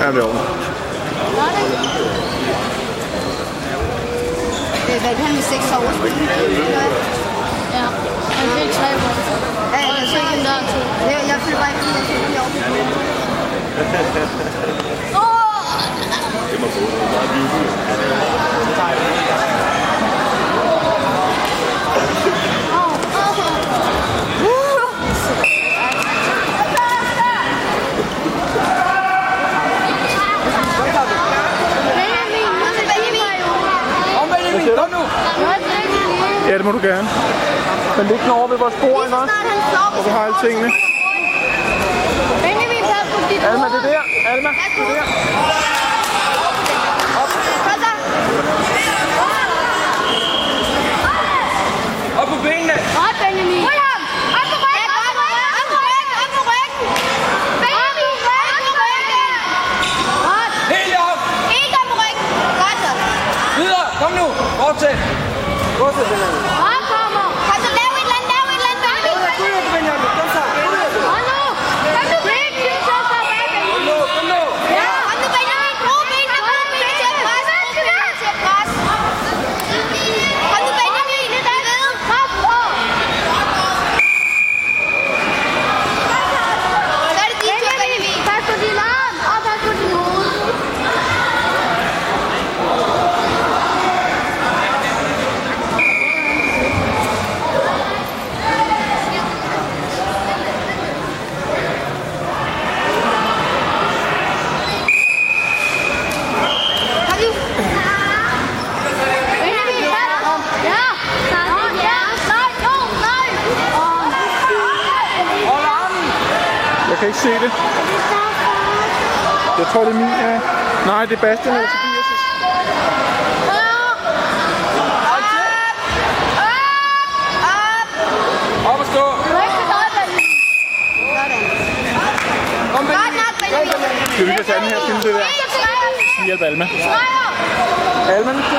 Ja, det er over. Øh, Hvad han med seks overspil? Ja, han fik tre mål. Ja, jeg fik en der to. Jeg, jeg føler bare ikke, på det. Det må gå. Der er jubel. Benjamin, nu er det Benjamin. Kom Benjamin, kom nu! Nu er det Benjamin. Ja, det må du gerne. Men ligge den over ved vores bord, slår Hvor vi har alle tingene. Benjamin, pas på dit Alma, det er der. Alma, det er der. Så. Op på benene! Godt, Benjamin. Hold ham. Op på ryggen. Op på ryggen. Op på ryggen. Op på ryggen. Benjamin, op på ryggen. Godt. Helt op! Helt op på ryggen. Godt så. Videre! Kom nu! Fortsæt, どうせ出な kan ikke se det. Jeg tror, det er min. Ja. Nej, det er Bastian eller Tobias'. Op og stå! Skal vi ikke tage den her film, det der? Hjælp Alma. Alma, nu skal